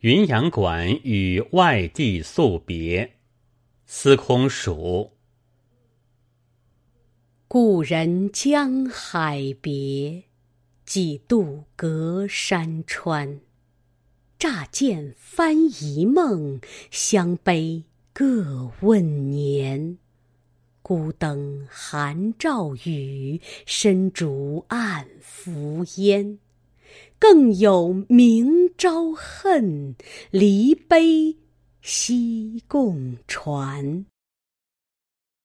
云阳馆与外地宿别，司空曙。故人江海别，几度隔山川。乍见翻疑梦，相悲各问年。孤灯寒照雨，深烛暗伏烟。更有明朝恨，离悲西共传。